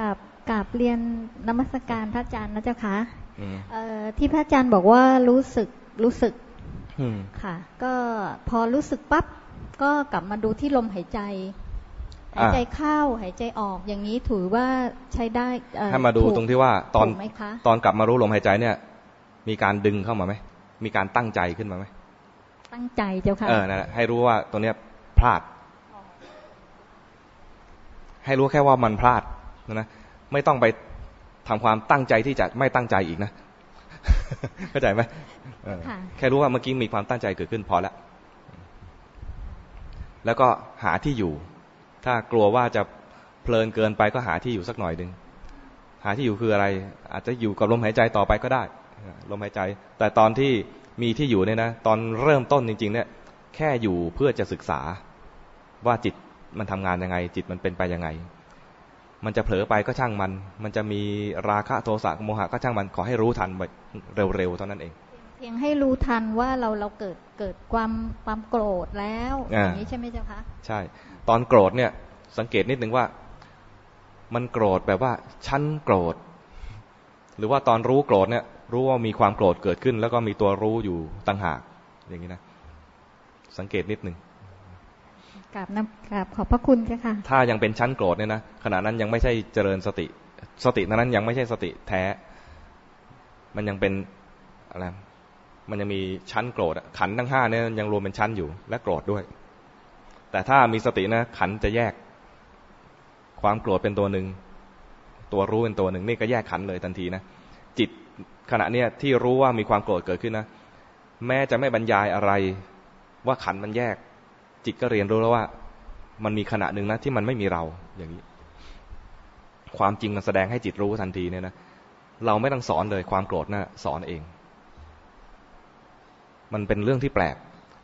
กับกับเรียนนมัสการพระอาจารย์นะเจ้าคะอืมเอ่อที่พระอาจารย์บอกว่ารู้สึกรู้สึกอืมค่ะ ก็พอรู้สึกปั๊บก็กลับมาดูที่ลมหายใจหายใจเข้าหายใจออกอย่างนี้ถือว่าใช้ได้เอ่อให้มาดูถูกตรงที่ว่าตอนถูกไหมคะตอนกลับมารู้ลมหายใจเนี่ย มีการดึงเข้ามาไหมมีการตั้งใจขึ้นมาไหมตั้งใจเจ้าค่ะเออนั่นแหละให้รู้ว่าตัวเนี้ยพลาด ให้รู้แค่ว่ามันพลาด นะนะไม่ต้องไปทำความตั้งใจที่จะไม่ตั้งใจอีกนะเข้าใจไหมเออค่ะแค่รู้ว่าเมื่อกี้มีความตั้งใจเกิดขึ้นพอแล้วแล้วก็หาที่อยู่ ถ้ากลัวว่าจะเพลินเกินไปก็หาที่อยู่สักหน่อยหนึ่งหาที่อยู่คืออะไร อาจจะอยู่กับลมหายใจต่อไปก็ได้ ลมหายใจ แต่ตอนที่มีที่อยู่เนี่ยนะตอนเริ่มต้นจริง ๆ เนี่ย แค่อยู่เพื่อจะศึกษาว่าจิตมันทำงานยังไง จิตมันเป็นไปยังไง มันจะเผลอไปก็ช่างมัน มันจะมีราคะโทสะโมหะก็ช่างมันขอให้รู้ทันไว้เร็วๆเท่านั้นเอง เพียงให้รู้ทันว่าเราเราเกิดเกิดความความโกรธแล้วอ่าอย่างนี้ใช่ไหมเจ้าคะใช่ ตอนโกรธเนี่ยสังเกตนิดนึงว่า มันโกรธแบบว่าฉันโกรธ หรือว่าตอนรู้โกรธเนี่ย รู้ว่ามีความโกรธเกิดขึ้น แล้วก็มีตัวรู้อยู่ต่างหาก อย่างนี้นะ สังเกตนิดนึง กราบน้ำกราบขอบพระคุณเจ้าค่ะ ถ้ายังเป็นชั้นโกรธเนี่ยนะขณะนั้นยังไม่ใช่เจริญสติ สตินั้นยังไม่ใช่สติแท้ มันยังเป็นอะไรมันยังมีชั้นโกรธขันทั้งห้าเนี่ยยังรวมเป็นชั้นอยู่ และโกรธด้วย แต่ถ้ามีสตินะขันจะแยก ความโกรธเป็นตัวหนึ่ง ตัวรู้เป็นตัวหนึ่งนี่ก็แยกขันเลยทันทีนะจิตขณะเนี้ยที่รู้ว่ามีความโกรธเกิดขึ้นนะแม้จะไม่บรรยายอะไร ว่าขันมันแยก จิตก็เรียนรู้แล้วว่า มันมีขณะหนึ่งนะที่มันไม่มีเราอย่างนี้ ความจริงมันแสดงให้จิตรู้ทันทีเนี่ยนะเราไม่ต้องสอนเลยความโกรธนะ่ะสอนเอง มันเป็นเรื่องที่แปลก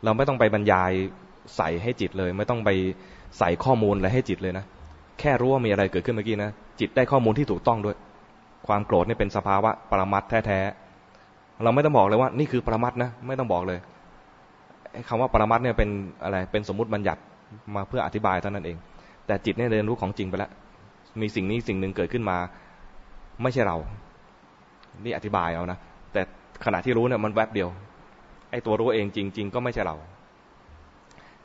เราไม่ต้องไปบรรยายใส่ให้จิตเลย ไม่ต้องไปใส่ข้อมูลอะไรให้จิตเลยนะแค่รู้ว่ามีอะไรเกิดขึ้นเมื่อกี้นะจิตได้ข้อมูลที่ถูกต้องด้วย ความโกรธนี่เป็นสภาวะปรมัตแท้ๆเราไม่ต้องบอกเลยว่า นี่คือปรมัตนะ ไม่ต้องบอกเลย คำว่าปรมัตเนี่ยเป็นอะไรเป็นสมมติบัญญัติมาเพื่ออธิบายเท่านั้นเอง แต่จิตเนี่ยเรียนรู้ของจริงไปแล้ว มีสิ่งนี้สิ่งหนึ่งเกิดขึ้นมา ไม่ใช่เรา นี่อธิบายเอานะแต่ขณะที่รู้เนี่ยมันแวบเดียวไอ้ตัวรู้เองจริง ๆ ก็ไม่ใช่เรา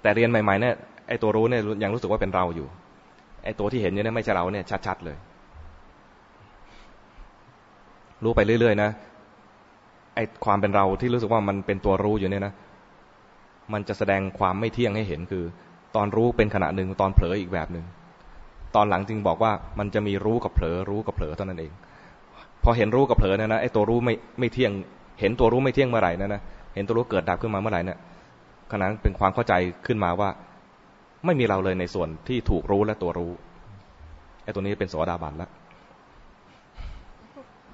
แต่เรียนใหม่ๆเนี่ยไอ้ตัวรู้เนี่ยยังรู้สึกว่าเป็นเราอยู่ไอ้ตัวที่เห็นอยู่เนี่ยไม่ใช่เราเนี่ยชัดๆเลย รู้ไปเรื่อยๆนะไอ้ความเป็นเราที่รู้สึกว่ามันเป็นตัวรู้อยู่เนี่ยนะ มันจะแสดงความไม่เที่ยงให้เห็นคือ ตอนรู้เป็นขณะหนึ่งตอนเผลออีกแบบหนึ่งตอนหลังจึงบอกว่ามันจะมีรู้กับเผลอรู้กับเผลอเท่านั้นเอง พอเห็นรู้กับเผลอเนี่ยนะไอ้ตัวรู้ไม่ไม่เที่ยง เห็นตัวรู้ไม่เที่ยงเมื่อไหร่นะนะเห็นตัวรู้เกิดดับขึ้นมาเมื่อไหร่เนี่ยขณะนั้นเป็นความเข้าใจขึ้นมาว่า ไม่มีเราเลยในส่วนที่ถูกรู้และตัวรู้ไอ้ตัวนี้เป็นโสดาบันแล้ว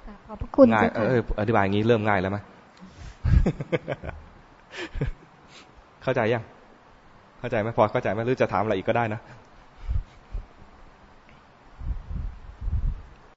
กราบขอบพระคุณง่ายเจ้าเอค่ะออธิบายอย่างนี้เริ่มง่ายแล้วไหม เข้าใจยัง เข้าใจไหมพอเข้าใจไหมหรือจะถามอะไรอีกก็ได้นะ